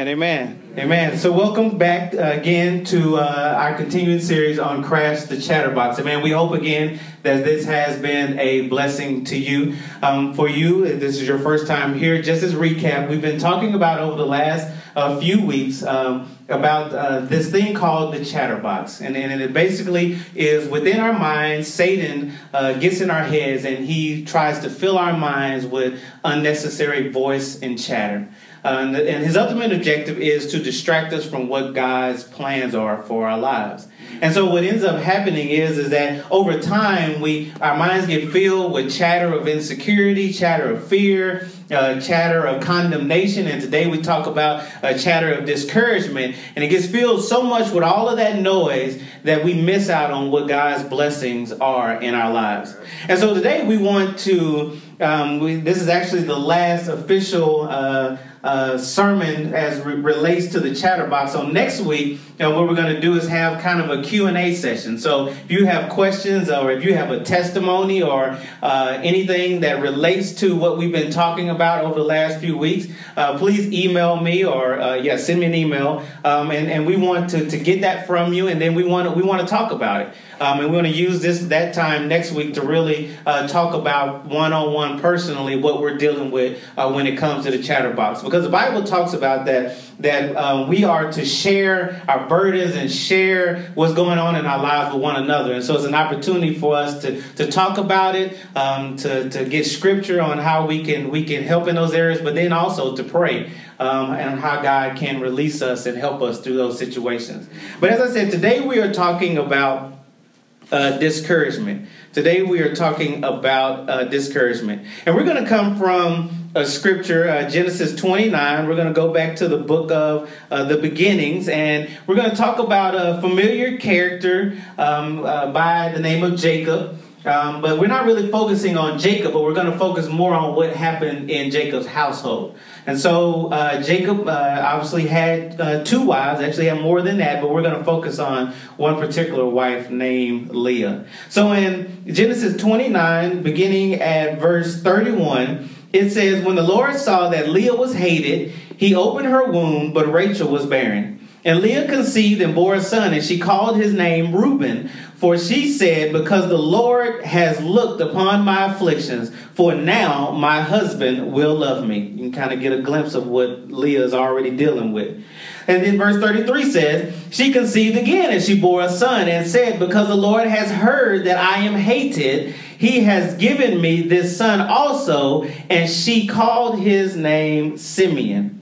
And amen. Amen. So, welcome back uh, again to uh, our continuing series on Crash the Chatterbox. Amen. We hope again that this has been a blessing to you. Um, for you, if this is your first time here, just as recap, we've been talking about over the last uh, few weeks um, about uh, this thing called the chatterbox. And, and it basically is within our minds, Satan uh, gets in our heads and he tries to fill our minds with unnecessary voice and chatter. And, and, his ultimate objective is to distract us from what God's plans are for our lives. And so what ends up happening is, is that over time, we our minds get filled with chatter of insecurity, chatter of fear, uh, chatter of condemnation, and today we talk about a chatter of discouragement. And it gets filled so much with all of that noise that we miss out on what God's blessings are in our lives. And so today we want to. Um, we, this is actually the last official uh, uh, sermon as re- relates to the chatterbox. So next week, you know, what we're going to do is have kind of a Q&A session. So if you have questions or if you have a testimony or uh, anything that relates to what we've been talking about over the last few weeks, uh, please email me or uh, yeah, send me an email. Um, and, and we want to, to get that from you, and then we want to, we want to talk about it. Um, and we're going to use this that time next week to really uh, talk about one on one personally what we're dealing with uh, when it comes to the chatterbox, because the Bible talks about that that um, we are to share our burdens and share what's going on in our lives with one another. And so it's an opportunity for us to, to talk about it, um, to, to get scripture on how we can we can help in those areas, but then also to pray um, and how God can release us and help us through those situations. But as I said, today we are talking about uh, discouragement. Today we are talking about uh, discouragement. And we're going to come from a scripture, uh, Genesis 29. We're going to go back to the book of uh, the beginnings, and we're going to talk about a familiar character um, uh, by the name of Jacob. Um, but we're not really focusing on Jacob, but we're going to focus more on what happened in Jacob's household. And so uh, Jacob uh, obviously had uh, two wives, actually had more than that, but we're going to focus on one particular wife named Leah. So in Genesis 29, beginning at verse 31, it says, When the Lord saw that Leah was hated, he opened her womb, but Rachel was barren. And Leah conceived and bore a son, and she called his name Reuben, for she said, Because the Lord has looked upon my afflictions, for now my husband will love me. You can kind of get a glimpse of what Leah is already dealing with. And then verse 33 says, She conceived again, and she bore a son, and said, Because the Lord has heard that I am hated, he has given me this son also. And she called his name Simeon.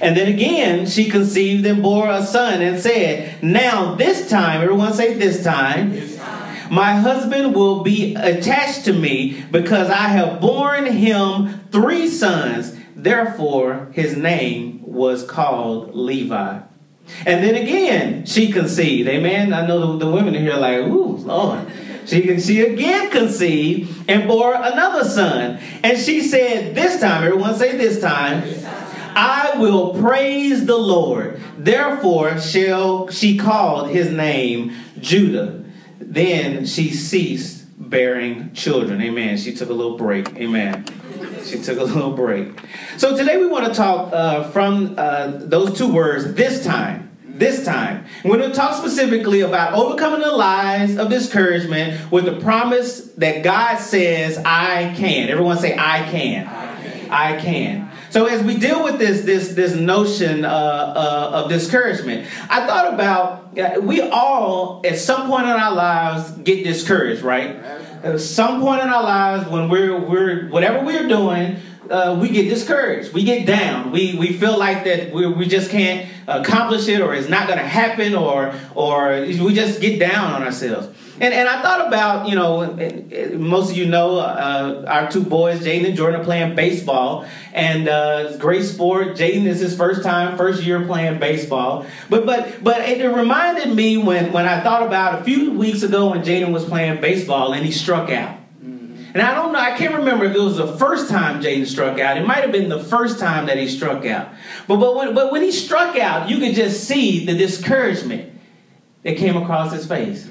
And then again, she conceived and bore a son and said, Now this time, everyone say this time, this time, my husband will be attached to me because I have borne him three sons. Therefore, his name was called Levi. And then again, she conceived. Amen. I know the, the women here are like, ooh, Lord. She, she again conceived and bore another son. And she said, This time, everyone say this time. This time I will praise the Lord. Therefore shall she called his name Judah. Then she ceased bearing children. Amen. She took a little break. Amen. She took a little break. So today we want to talk uh, from uh, those two words, this time. This time. We're going to talk specifically about overcoming the lies of discouragement with the promise that God says, I can. Everyone say, I can. I can. I can. So as we deal with this this this notion uh, uh, of discouragement, I thought about we all at some point in our lives get discouraged, right? At some point in our lives when we're we're whatever we're doing, uh, we get discouraged. We get down. We we feel like that we we just can't accomplish it, or it's not going to happen, or or we just get down on ourselves. And, and I thought about, you know, most of you know uh, our two boys, Jaden and Jordan, playing baseball. And uh, great sport. Jaden is his first time, first year playing baseball. But but but it, it reminded me when, when I thought about a few weeks ago when Jaden was playing baseball and he struck out. Mm-hmm. And I don't know, I can't remember if it was the first time Jaden struck out. It might have been the first time that he struck out. But, but, when, but when he struck out, you could just see the discouragement that came across his face.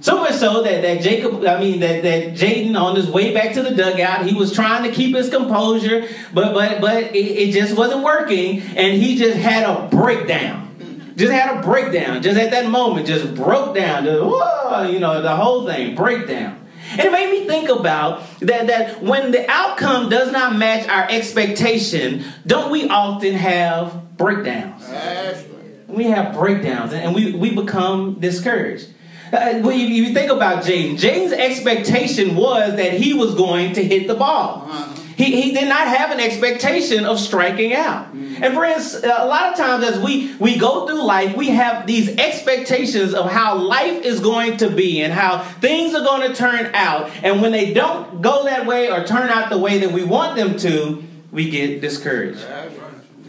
So much so that, that Jacob, I mean, that, that Jaden on his way back to the dugout, he was trying to keep his composure, but but but it, it just wasn't working, and he just had a breakdown. Just had a breakdown. Just at that moment, just broke down. Just, whoa, you know, the whole thing, breakdown. And it made me think about that, that when the outcome does not match our expectation, don't we often have breakdowns? We have breakdowns and we, we become discouraged. Uh, when you, you, think about Jaden, Jaden's expectation was that he was going to hit the ball. Uh-huh. He, he did not have an expectation of striking out. Mm-hmm. And friends, a lot of times as we, we go through life, we have these expectations of how life is going to be and how things are going to turn out. And when they don't go that way or turn out the way that we want them to, we get discouraged.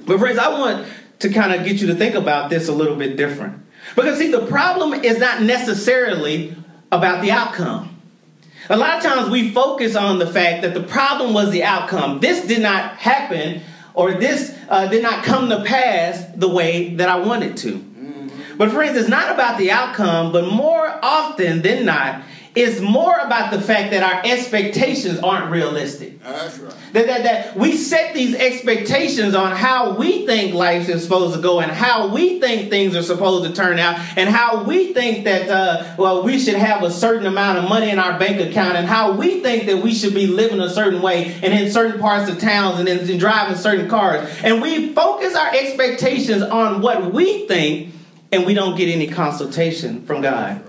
But friends, I want to kind of get you to think about this a little bit different. Because, see, the problem is not necessarily about the outcome. A lot of times we focus on the fact that the problem was the outcome. This did not happen, or this uh, did not come to pass the way that I wanted to. Mm-hmm. But, friends, it's not about the outcome, but more often than not, it's more about the fact that our expectations aren't realistic. That's right. That, that, that we set these expectations on how we think life is supposed to go and how we think things are supposed to turn out and how we think that, uh, well, we should have a certain amount of money in our bank account and how we think that we should be living a certain way and in certain parts of towns and, in, and driving certain cars. And we focus our expectations on what we think and we don't get any consultation from God.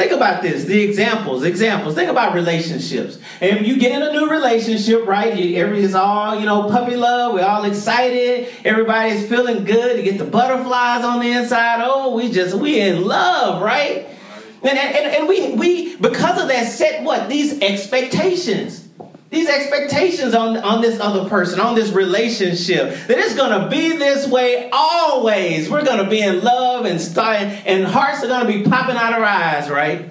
Think about this, the examples, examples. Think about relationships. And you get in a new relationship, right? Everybody's all, you know, puppy love. We're all excited. Everybody's feeling good. You get the butterflies on the inside. Oh, we just, we in love, right? And, and, and we, we, because of that, set what? These expectations these expectations on, on this other person, on this relationship, that it's to be this way always. We're to be in love and start, and hearts are to be popping out of our eyes, right?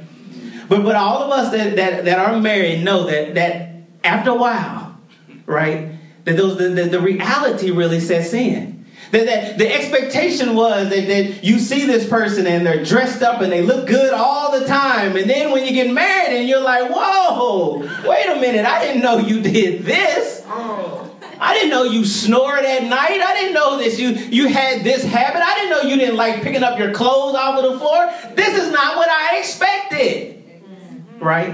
But, but all of us that, that, that are married know that, that after a while, right, that those, the, the, the reality really sets in. That, that the expectation was that, that you see this person and they're dressed up and they look good all the time. And then when you get married and you're like, whoa, wait a minute, I didn't know you did this. Oh. I didn't know you snored at night. I didn't know this. You, you had this habit. I didn't know you didn't like picking up your clothes off of the floor. This is not what I expected. Mm-hmm. Right?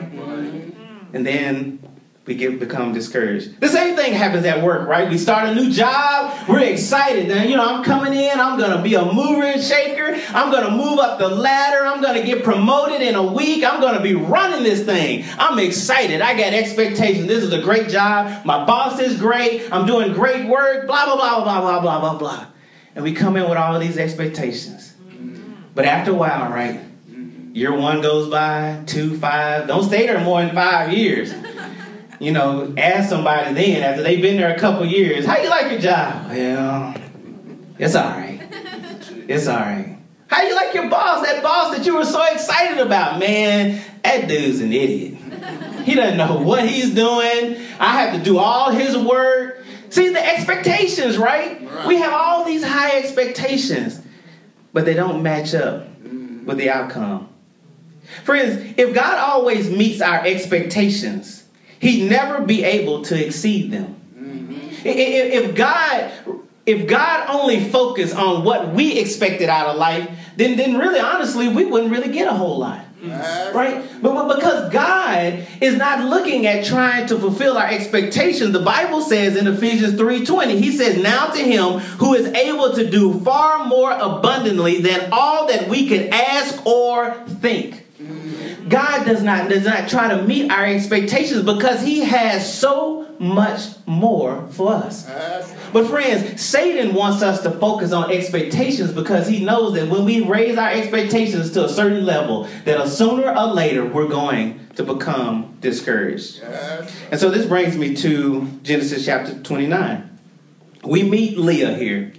And then we get become discouraged. The same thing happens at work, right? We start a new job, we're excited. And you know, I'm coming in, I'm gonna be a mover and shaker, I'm gonna move up the ladder, I'm gonna get promoted in a week, I'm gonna be running this thing. I'm excited. I got expectations. This is a great job, my boss is great, I'm doing great work, blah blah blah blah blah blah blah blah. And we come in with all these expectations. But after a while, right? Year one goes by, two, five, don't stay there more than five years you know, ask somebody then after they've been there a couple years, how you like your job? Well, it's all right. It's all right. How you like your boss? That boss that you were so excited about, man. That dude's an idiot. He doesn't know what he's doing. I have to do all his work. See the expectations, right? right. We have all these high expectations, but they don't match up mm. with the outcome. Friends, if God always meets our expectations, he'd never be able to exceed them. Mm-hmm. If God if God only focused on what we expected out of life, then, then really, honestly, we wouldn't really get a whole lot. Right? But, but because God is not looking at trying to fulfill our expectations, the Bible says in Ephesians 3:20, he says, Now to him who is able to do far more abundantly than all that we could ask or think. God does not does not try to meet our expectations because he has so much more for us. But friends, Satan wants us to focus on expectations because he knows that when we raise our expectations to a certain level, that sooner or later we're going to become discouraged. And so this brings me to Genesis chapter 29. We meet Leah here.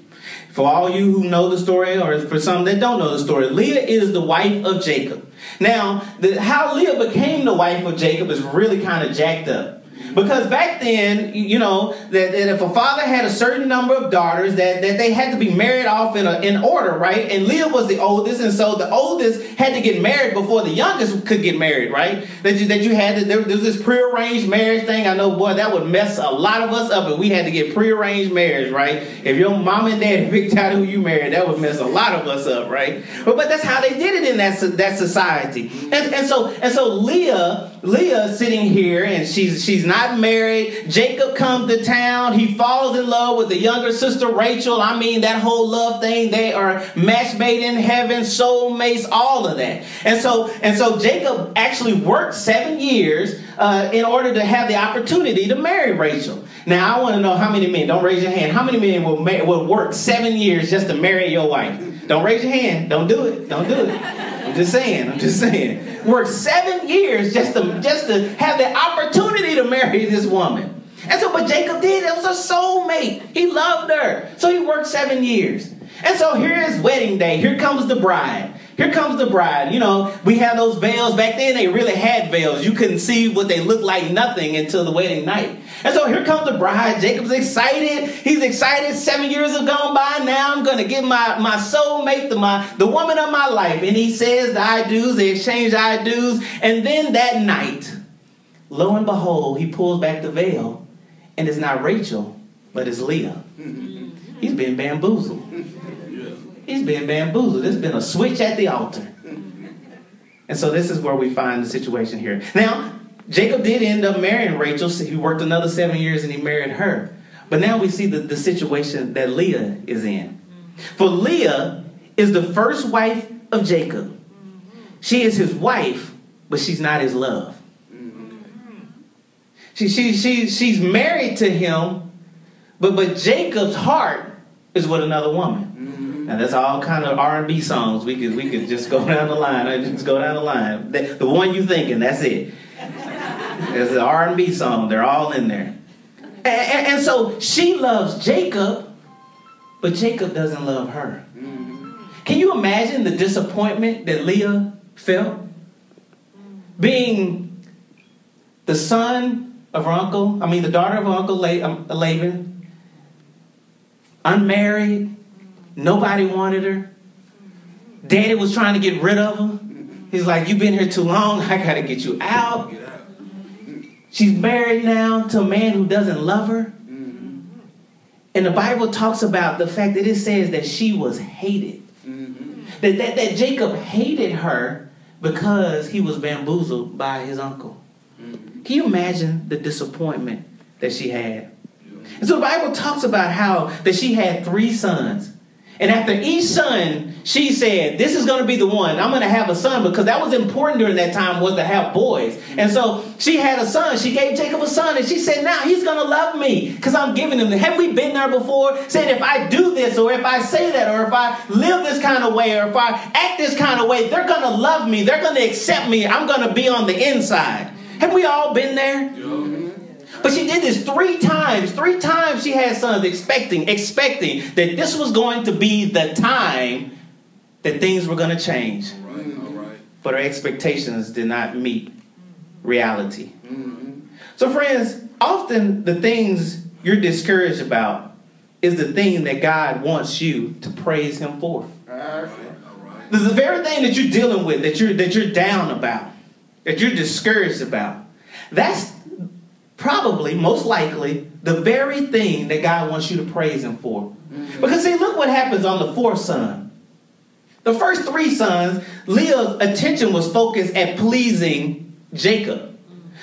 For all you who know the story, or for some that don't know the story, Leah is the wife of Jacob. Now, the, how Leah became the wife of Jacob is really kind of jacked up. Because back then, you know, that, that, if a father had a certain number of daughters, that, that they had to be married off in, a, in order, right? And Leah was the oldest, and so the oldest had to get married before the youngest could get married, right? That you, that you had to, there, there was this prearranged marriage thing. I know, boy, that would mess a lot of us up if we had to get prearranged marriage, right? If your mom and dad picked out who you married, that would mess a lot of us up, right? But, but that's how they did it in that, that society. And, and so and so Leah, Leah sitting here and she's she's not married. Jacob comes to town. He falls in love with the younger sister Rachel. I mean that whole love thing. They are match made in heaven, soulmates, all of that. And so and so Jacob actually worked seven years uh, in order to have the opportunity to marry Rachel. Now I want to know how many men. Don't raise your hand. How many men will ma- will work seven years just to marry your wife? Don't raise your hand. Don't do it. Don't do it. Just saying. I'm just saying. Worked seven years just to just to have the opportunity to marry this woman. And so, but Jacob did. It was a soulmate. He loved her. So he worked seven years. And so here is wedding day. Here comes the bride. Here comes the bride. You know, we have those veils. Back then, they really had veils. You couldn't see what they looked like nothing until the wedding night. And so here comes the bride. Jacob's excited. He's excited. Seven years have gone by. Now I'm going to give my, my soulmate, the, my, the woman of my life. And he says the I do's. They exchange I do's. And then that night, lo and behold, he pulls back the veil. And it's not Rachel, but it's Leah. Mm-hmm. He's been bamboozled. He's been bamboozled. There's been a switch at the altar. And so this is where we find the situation here. Now, Jacob did end up marrying Rachel. So he worked another seven years and he married her. But now we see the, the situation that Leah is in. For Leah is the first wife of Jacob. She is his wife, but she's not his love. She, she, she, she's married to him, but, but Jacob's heart is with another woman. And that's all kind of R and B songs. We could we could just go down the line. I just go down the line. The, one you thinking, that's it. It's an R and B song. They're all in there. And, and, and, so she loves Jacob, but Jacob doesn't love her. Can you imagine the disappointment that Leah felt? Being the son of her uncle, I mean the daughter of her uncle um, Laban, unmarried, Nobody wanted her. Daddy was trying to get rid of her. He's like, You've been here too long. I got to get you out. She's married now to a man who doesn't love her. And the Bible talks about the fact that it says that she was hated. That, that, that Jacob hated her because he was bamboozled by his uncle. Can you imagine the disappointment that she had? And so the Bible talks about how that she had three sons. And after each son, she said, "This is going to be the one. I'm going to have a son because that was important during that time was to have boys." And so she had a son. She gave Jacob a son, and she said, "Now he's going to love me because I'm giving him." Have we been there before? Said if I do this, or if I say that, or if I live this kind of way, or if I act this kind of way, they're going to love me. They're going to accept me. I'm going to be on the inside. Have we all been there? Yeah. But she did this three times. Three times she had sons expecting, expecting that this was going to be the time that things were going to change. All right, all right. But her expectations did not meet reality. Mm-hmm. So, friends, often the things you're discouraged about is the thing that God wants you to praise Him for. The, the very thing that you're dealing with, that you're that you're down about, that you're discouraged about, that's probably, most likely, the very thing that God wants you to praise Him for. Mm-hmm. Because, see, look what happens on the fourth son. The first three sons, Leah's attention was focused at pleasing Jacob.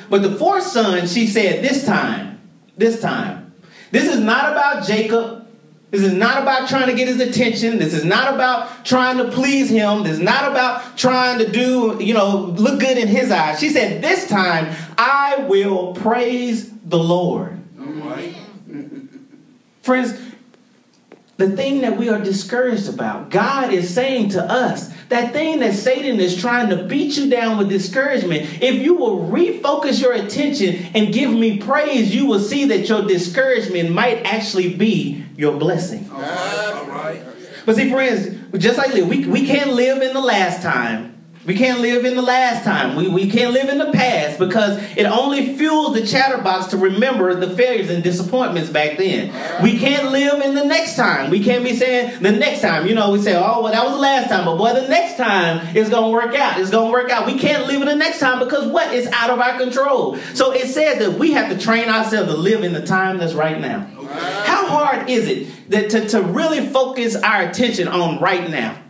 But the fourth son, she said, this time, this time, this is not about Jacob. This is not about trying to get his attention. This is not about trying to please him. This is not about trying to do, you know, look good in his eyes. She said, This time I will praise the Lord. Friends, the thing that we are discouraged about, God is saying to us, that thing that Satan is trying to beat you down with discouragement, if you will refocus your attention and give me praise, you will see that your discouragement might actually be your blessing. All right. But see, friends, just like we, we can't live in the last time We can't live in the last time. We, we can't live in the past because it only fuels the chatterbox to remember the failures and disappointments back then. We can't live in the next time. We can't be saying the next time. You know, we say, oh, well, that was the last time. But boy, the next time is going to work out. It's going to work out. We can't live in the next time because what is out of our control. So it says that we have to train ourselves to live in the time that's right now. How hard is it that to, to really focus our attention on right now?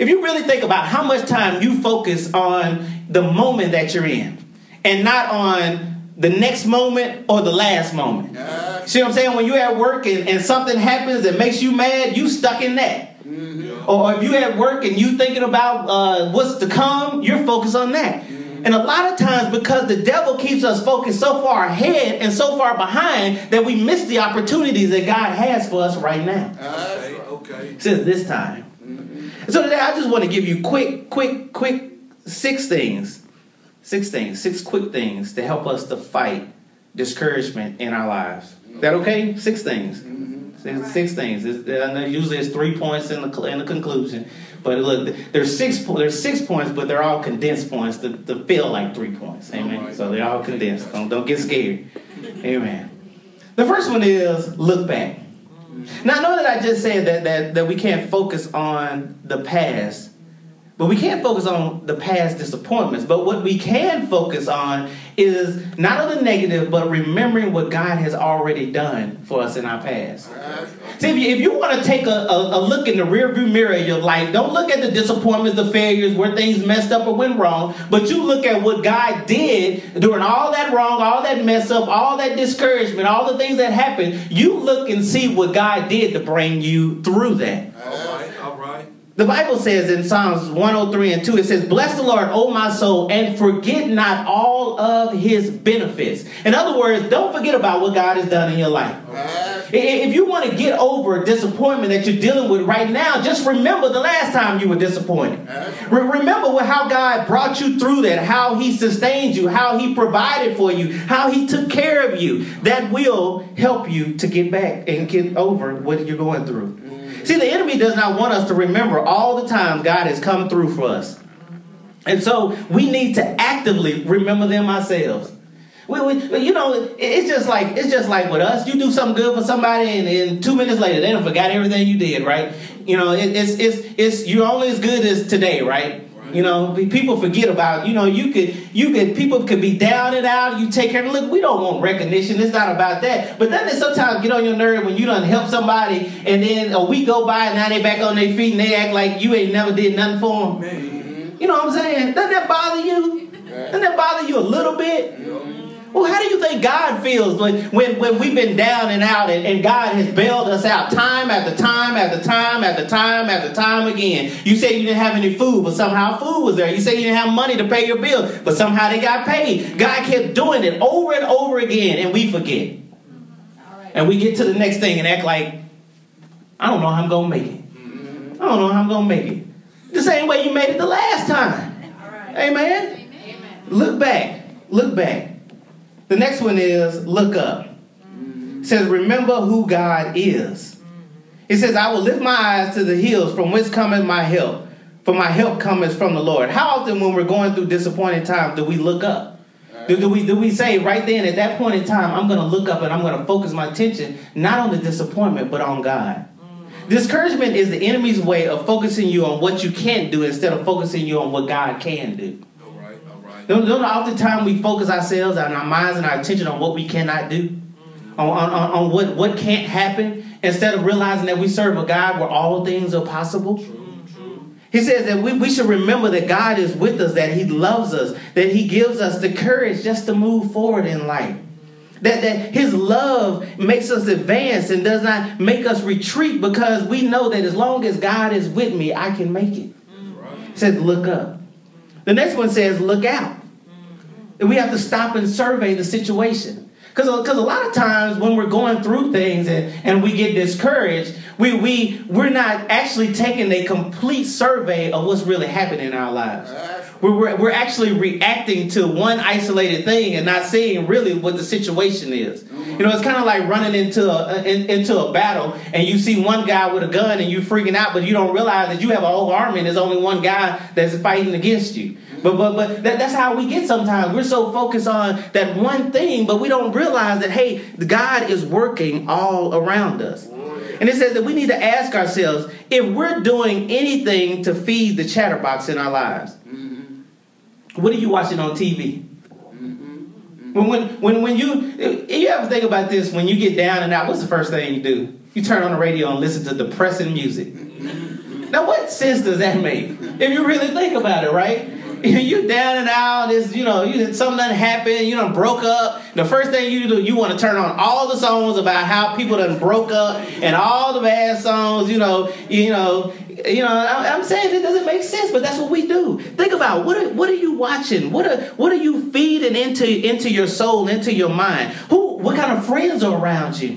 If you really think about how much time you focus on the moment that you're in and not on the next moment or the last moment. See what I'm saying? When you're at work and, and something happens that makes you mad, you stuck in that. Mm-hmm. Or if you're at work and you thinking about uh, what's to come, you're focused on that. Mm-hmm. And a lot of times, because the devil keeps us focused so far ahead and so far behind, that we miss the opportunities that God has for us right now. Okay. Since this time. So today I just want to give you quick, quick, quick six things. Six things, six quick things to help us to fight discouragement in our lives. Is that okay? Six things. Mm-hmm. Six, six things. It's, usually it's three points in the in the conclusion, but look, there's six there's six points, but they're all condensed points to, to feel like three points. Amen. So they're all condensed. Don't don't get scared. Amen. The first one is look back. Now, I know that I just said that, that, that we can't focus on the past, but we can't focus on the past disappointments. But what we can focus on is not on the negative, but remembering what God has already done for us in our past. See, if you, if you want to take a, a, a, look in the rearview mirror of your life, don't look at the disappointments, the failures, where things messed up or went wrong, but you look at what God did during all that wrong, all that mess up, all that discouragement, all the things that happened. You look and see what God did to bring you through that. The Bible says in Psalms 103 and 2, it says, Bless the Lord, O my soul, and forget not all of his benefits. In other words, don't forget about what God has done in your life. If you want to get over a disappointment that you're dealing with right now, just remember the last time you were disappointed. remember how God brought you through that, how he sustained you, how he provided for you, how he took care of you. That will help you to get back and get over what you're going through. See, the enemy does not want us to remember all the times God has come through for us. And so we need to actively remember them ourselves. We, we, you know, it's just like it's just like with us. You do something good for somebody, and, and two minutes later, they don't forgot everything you did, right? You know, it, it's it's it's you're only as good as today, right? You know, people forget about. You know, you could you could people could be down and out. You take care. of Look, we don't want recognition. It's not about that. But then they sometimes get on your nerve when you done help somebody, and then a week go by, and now they back on their feet, and they act like you ain't never did nothing for them. You know what I'm saying? Doesn't that bother you? Doesn't that bother you a little bit? Well, how do you think God feels when, when, when we've been down and out and, and God has bailed us out time after time after time after time after time again? You say you didn't have any food, but somehow food was there. You say you didn't have money to pay your bill, but somehow they got paid. God kept doing it over and over again, and we forget. And we get to the next thing and act like, I don't know how I'm going to make it. I don't know how I'm going to make it. The same way you made it the last time. Amen? Amen. Look back. Look back. The next one is look up. It says, remember who God is. Mm-hmm. It says, I will lift my eyes to the hills from whence cometh my help. For my help cometh from the Lord. How often when we're going through disappointing times do we look up? Do, do, we do we say right then at that point in time, I'm going to look up and I'm going to focus my attention not on the disappointment but on God. Mm-hmm. Discouragement is the enemy's way of focusing you on what you can't do instead of focusing you on what God can do. Don't, don't oftentimes we focus ourselves and our minds and our attention on what we cannot do, on, on, on what, what can't happen, instead of realizing that we serve a God where all things are possible. He says that we, we should remember that God is with us, that He loves us, that He gives us the courage just to move forward in life. That, that His love makes us advance and does not make us retreat because we know that as long as God is with me, I can make it. He says, Look up. The next one says, look out. And we have to stop and survey the situation. Because a lot of times when we're going through things and, and we get discouraged, we, we, we're not actually taking a complete survey of what's really happening in our lives. We're, we're, actually reacting to one isolated thing and not seeing really what the situation is. You know, it's kind of like running into a uh, in, into a battle, and you see one guy with a gun, and you're freaking out, but you don't realize that you have a whole army, and there's only one guy that's fighting against you. But but but that, that's how we get sometimes. We're so focused on that one thing, but we don't realize that hey, God is working all around us. And it says that we need to ask ourselves if we're doing anything to feed the chatterbox in our lives. Mm-hmm. What are you watching on TV? Mm-hmm. When, when, when, when you, you ever think about this, when you get down and out, what's the first thing you do? You turn on the radio and listen to depressing music. Now, what sense does that make? If you really think about it, right? you down and out. It's you know, you something done happened. You done broke up. The first thing you do, you want to turn on all the songs about how people done broke up and all the bad songs. You know, you know, you know. I'm saying it doesn't make sense, but that's what we do. Think about what are, what are you watching? What are what are you feeding into into your soul, into your mind? Who what kind of friends are around you?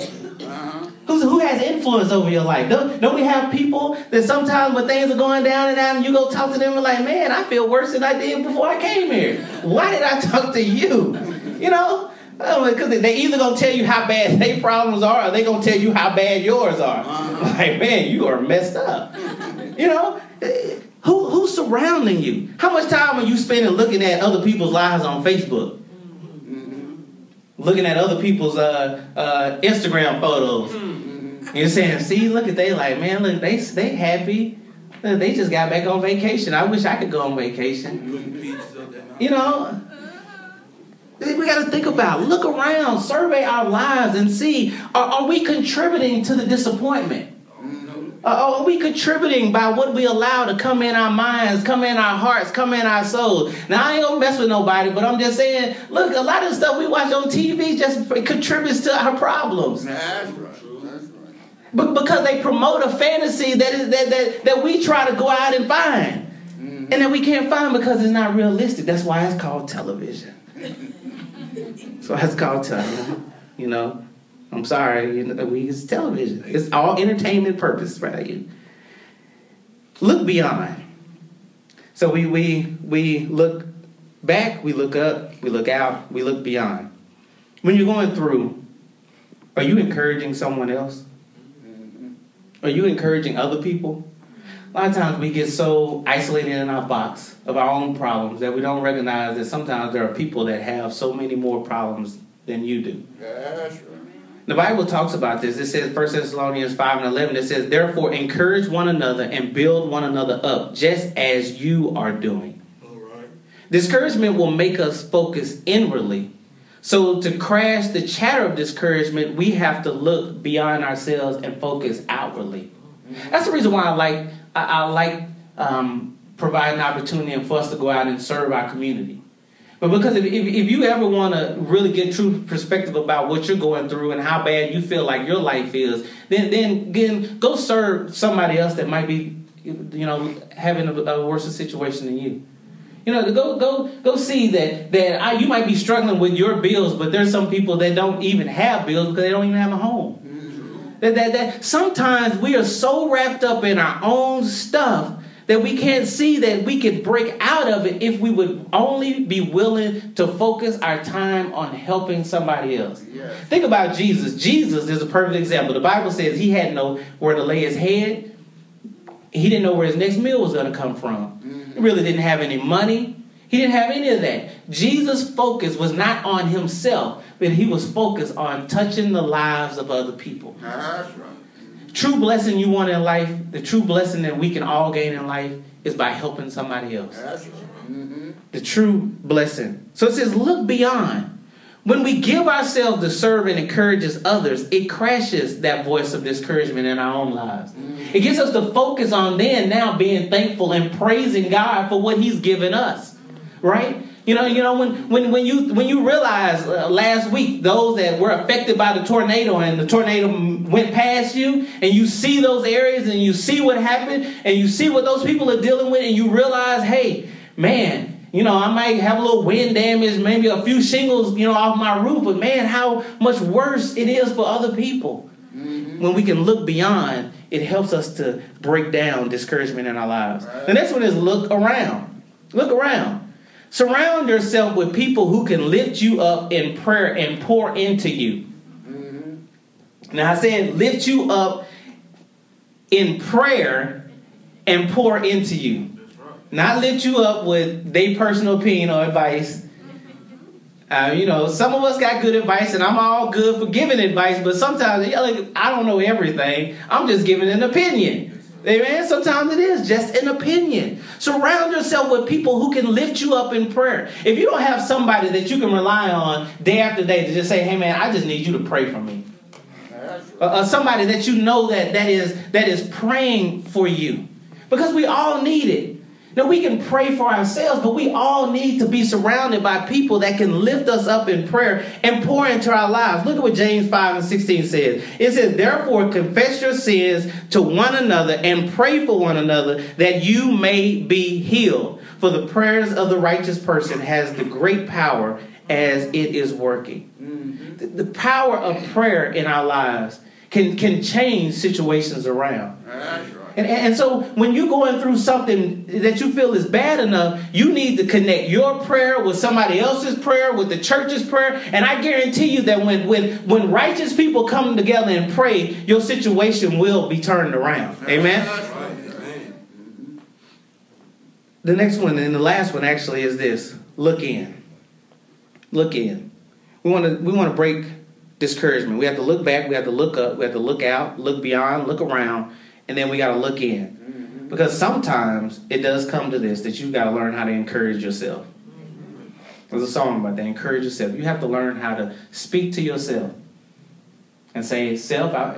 Who's, who has influence over your life? Don't, don't we have people that sometimes when things are going down and and you go talk to them and like, man, I feel worse than I did before I came here. Why did I talk to you? You know? Because they either gonna tell you how bad their problems are, or they gonna tell you how bad yours are. Uh-huh. Like, man, you are messed up. You know, who who's surrounding you? How much time are you spending looking at other people's lives on Facebook? Looking at other people's uh, uh, Instagram photos. You're saying, see, look at they like, man, look, they they happy. They just got back on vacation. I wish I could go on vacation. You know, we got to think about, look around, survey our lives, and see are, are we contributing to the disappointment? Uh, are we contributing by what we allow to come in our minds, come in our hearts, come in our souls? Now, I ain't gonna mess with nobody, but I'm just saying, look, a lot of stuff we watch on TV just contributes to our problems. That's right. But because they promote a fantasy that is that that, that we try to go out and find. Mm-hmm. And that we can't find because it's not realistic. That's why it's called television. so it's called television. You know, I'm sorry, you know, we use television. It's all entertainment purpose, right? Look beyond. So we we we look back, we look up, we look out, we look beyond. When you're going through, are you encouraging someone else? Mm-hmm. Are you encouraging other people? A lot of times we get so isolated in our box of our own problems that we don't recognize that sometimes there are people that have so many more problems than you do. Yeah, sure. The Bible talks about this. It says, 1 Thessalonians 5 and 11, it says, Therefore, encourage one another and build one another up, just as you are doing. All right. Discouragement will make us focus inwardly so to crash the chatter of discouragement, we have to look beyond ourselves and focus outwardly. That's the reason why I like I, I like um, providing an opportunity for us to go out and serve our community. But because if, if, if you ever want to really get true perspective about what you're going through and how bad you feel like your life is, then then again go serve somebody else that might be you know having a, a worse situation than you. You know, go go go see that that I, you might be struggling with your bills, but there's some people that don't even have bills because they don't even have a home. Mm-hmm. That, that, that sometimes we are so wrapped up in our own stuff that we can't see that we could break out of it if we would only be willing to focus our time on helping somebody else. Think about Jesus. Jesus is a perfect example. The Bible says he had no where to lay his head. He didn't know where his next meal was going to come from. Mm-hmm. He really didn't have any money. He didn't have any of that. Jesus' focus was not on himself, but he was focused on touching the lives of other people. That's right. True blessing you want in life, the true blessing that we can all gain in life, is by helping somebody else. Mm-hmm. The true blessing. So it says, look beyond. When we give ourselves to serve and encourages others, it crashes that voice of discouragement in our own lives. Mm-hmm. It gets us to focus on then now being thankful and praising God for what He's given us. Right? You know, you know when when when you when you realize uh, last week those that were affected by the tornado and the tornado went past you and you see those areas and you see what happened and you see what those people are dealing with and you realize, hey, man, you know, I might have a little wind damage, maybe a few shingles, you know, off my roof, but man, how much worse it is for other people. Mm-hmm. When we can look beyond, it helps us to break down discouragement in our lives. Right. The next one is look around. Look around. Surround yourself with people who can lift you up in prayer and pour into you. Now I said lift you up in prayer and pour into you. Not lift you up with their personal opinion or advice. Uh, you know, some of us got good advice, and I'm all good for giving advice, but sometimes like, I don't know everything. I'm just giving an opinion. Amen. Sometimes it is just an opinion. Surround yourself with people who can lift you up in prayer. If you don't have somebody that you can rely on day after day to just say, "Hey, man, I just need you to pray for me," uh, uh, somebody that you know that that is that is praying for you, because we all need it. Now, we can pray for ourselves, but we all need to be surrounded by people that can lift us up in prayer and pour into our lives. Look at what James 5 and 16 says. It says, Therefore, confess your sins to one another and pray for one another that you may be healed. For the prayers of the righteous person has the great power as it is working. Mm-hmm. The, the power of prayer in our lives can, can change situations around. And, and so when you're going through something that you feel is bad enough, you need to connect your prayer with somebody else's prayer, with the church's prayer. And I guarantee you that when, when, when righteous people come together and pray, your situation will be turned around. Amen? The next one and the last one actually is this look in. Look in. We want to we want to break discouragement. We have to look back, we have to look up, we have to look out, look beyond, look around, and then we got to look in. Mm-hmm. Because sometimes it does come to this that you've got to learn how to encourage yourself. Mm-hmm. There's a song about that. Encourage yourself. You have to learn how to speak to yourself and say, Self, I,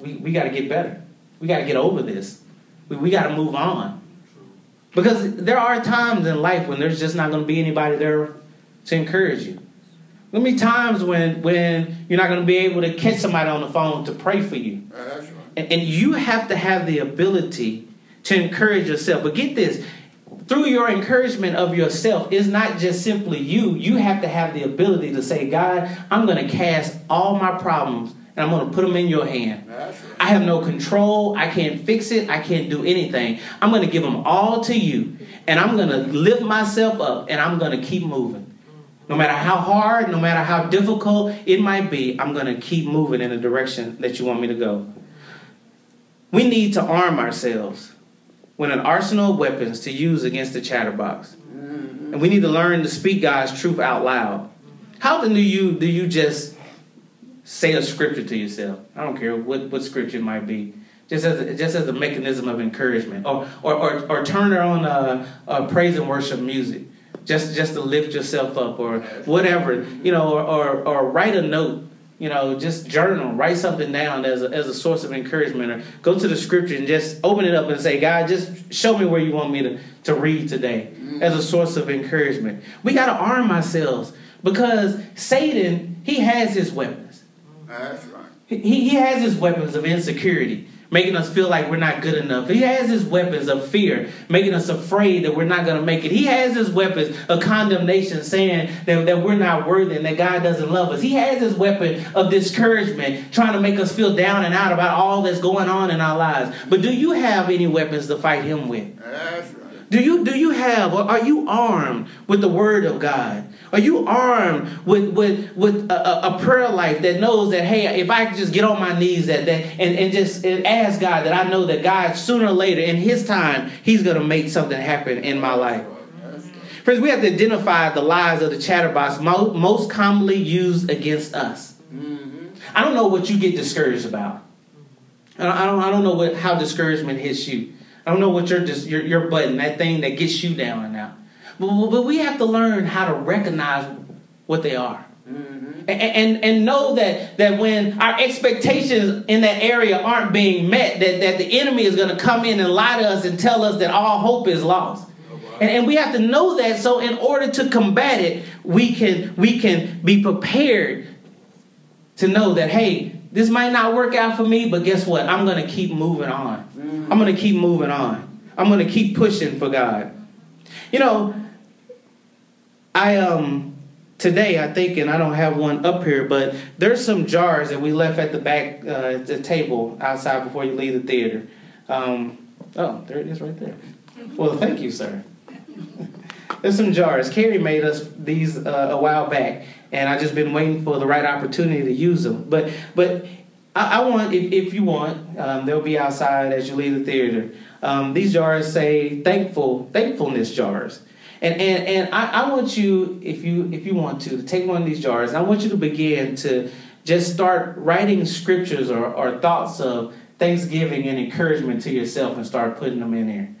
we, we got to get better. We got to get over this. We, we got to move on. Because there are times in life when there's just not going to be anybody there to encourage you. There'll be times when, when you're not going to be able to catch somebody on the phone to pray for you. Uh, and, and you have to have the ability to encourage yourself. But get this through your encouragement of yourself, it's not just simply you. You have to have the ability to say, God, I'm going to cast all my problems and I'm going to put them in your hand. I have no control. I can't fix it. I can't do anything. I'm going to give them all to you and I'm going to lift myself up and I'm going to keep moving. No matter how hard, no matter how difficult it might be, I'm going to keep moving in the direction that you want me to go. We need to arm ourselves with an arsenal of weapons to use against the chatterbox. Mm-hmm. And we need to learn to speak God's truth out loud. How do you do you just say a scripture to yourself? I don't care what, what scripture it might be. Just as a, just as a mechanism of encouragement, or or or, or turn on uh, uh, praise and worship music, just just to lift yourself up, or whatever, you know, or, or, or write a note you know, just journal, write something down as a, as a source of encouragement, or go to the scripture and just open it up and say, God, just show me where you want me to, to read today mm-hmm. as a source of encouragement. We got to arm ourselves because Satan, he has his weapons. That's right. He, he has his weapons of insecurity making us feel like we're not good enough. He has his weapons of fear, making us afraid that we're not going to make it. He has his weapons of condemnation, saying that, that we're not worthy and that God doesn't love us. He has his weapon of discouragement, trying to make us feel down and out about all that's going on in our lives. But do you have any weapons to fight him with? Do you do you have or are you armed with the word of God? Are you armed with, with, with a, a, prayer life that knows that, hey, if I can just get on my knees that, that and, and just and ask God that I know that God, sooner or later, in His time, He's going to make something happen in my life? Friends, we have to identify the lies of the chatterbox most commonly used against us. Mm-hmm. I don't know what you get discouraged about. I don't, I don't know what, how discouragement hits you. I don't know what your, your, your button, that thing that gets you down and out. But we have to learn how to recognize what they are. Mm-hmm. And, and, and know that, that when our expectations in that area aren't being met, that, that the enemy is going to come in and lie to us and tell us that all hope is lost. And, and we have to know that so in order to combat it, we can we can be prepared to know that hey, this might not work out for me, but guess what? I'm gonna keep moving on. Mm-hmm. I'm gonna keep moving on. I'm gonna keep pushing for God. You know, I um today I think, and I don't have one up here, but there's some jars that we left at the back uh, the table outside before you leave the theater. Um, oh, there it is right there. Well, thank you, sir. there's some jars. Carrie made us these uh, a while back, and I just been waiting for the right opportunity to use them. But but I, I want, if, if you want, um, they'll be outside as you leave the theater. Um, these jars say thankful, thankfulness jars. And, and, and I, I want you, if you if you want to, to take one of these jars, and I want you to begin to just start writing scriptures or, or thoughts of thanksgiving and encouragement to yourself and start putting them in there.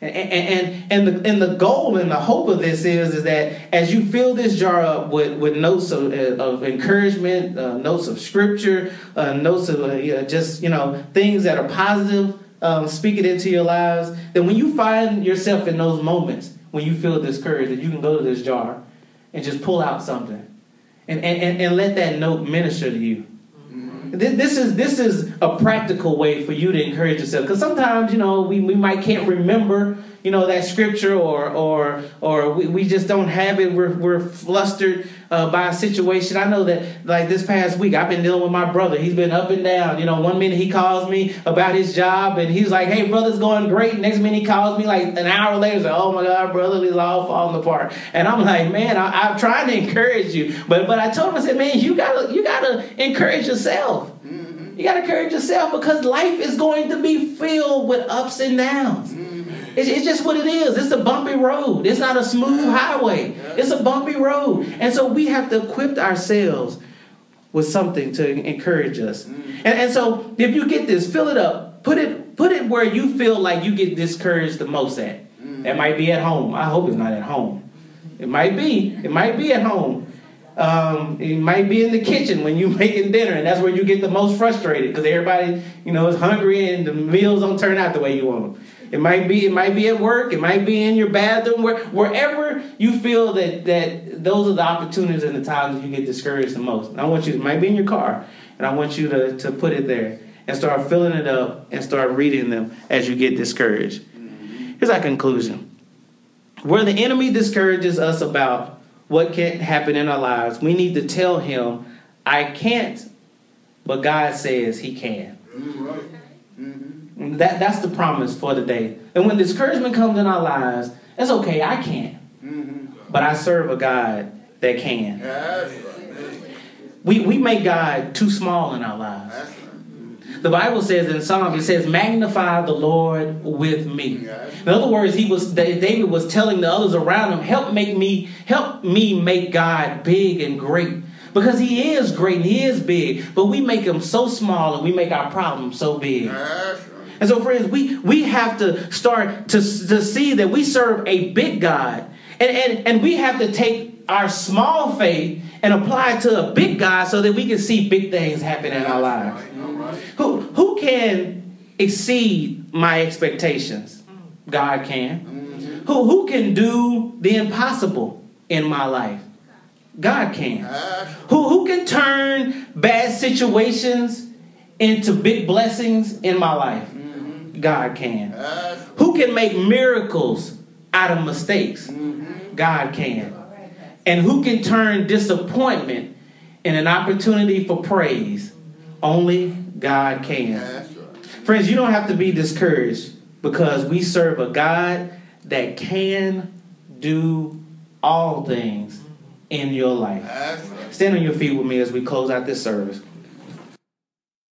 And, and, and, the, and the goal and the hope of this is, is that as you fill this jar up with, with notes of, of encouragement, uh, notes of scripture, uh, notes of uh, just, you know, things that are positive, um, speak it into your lives, then when you find yourself in those moments, when you feel discouraged, that you can go to this jar and just pull out something and, and, and let that note minister to you. Mm-hmm. This is this is a practical way for you to encourage yourself because sometimes you know we, we might can't remember you know that scripture or or or we, we just don't have it we're, we're flustered uh, by a situation. I know that like this past week i've been dealing with my brother. He's been up and down. You know one minute he calls me about his job and he's like hey brother's going great. Next minute he calls me like an hour later He's like, oh my god brother he's all falling apart. And i'm like man I, i'm trying to encourage you but but i told him i said man you gotta you gotta encourage yourself. Mm-hmm. you gotta encourage yourself because life is going to be filled with ups and downs. mm-hmm. It's, it's, just what it is. It's a bumpy road. It's not a smooth highway. It's a bumpy road. And so we have to equip ourselves with something to encourage us. Mm. And, and so if you get this, fill it up. Put it, put it where you feel like you get discouraged the most at. Mm. It might be at home. I hope it's not at home. It might be. It might be at home. Um, it might be in the kitchen when you're making dinner, and that's where you get the most frustrated because everybody, you know, is hungry and the meals don't turn out the way you want them. It might be it might be at work. It might be in your bathroom. Where, wherever you feel that that those are the opportunities and the times you get discouraged the most. And I want you. It might be in your car, and I want you to to put it there and start filling it up and start reading them as you get discouraged. Mm-hmm. Here's our conclusion: Where the enemy discourages us about what can happen in our lives, we need to tell him, "I can't," but God says He can. Right. That, that's the promise for the day. And when discouragement comes in our lives, it's okay, I can't. Mm-hmm. But I serve a God that can. We, we make God too small in our lives. The Bible says in Psalms, it says, magnify the Lord with me. In other words, he was David was telling the others around him, help make me, help me make God big and great. Because he is great and he is big, but we make him so small and we make our problems so big. And so, friends, we, we have to start to, to see that we serve a big God. And, and, and we have to take our small faith and apply it to a big God so that we can see big things happen in our lives. Who, who can exceed my expectations? God can. Who, who can do the impossible in my life? God can. Who, who can turn bad situations into big blessings in my life? God can. Who can make miracles out of mistakes? Mm-hmm. God can. And who can turn disappointment in an opportunity for praise? Only God can. Friends, you don't have to be discouraged because we serve a God that can do all things in your life. Stand on your feet with me as we close out this service.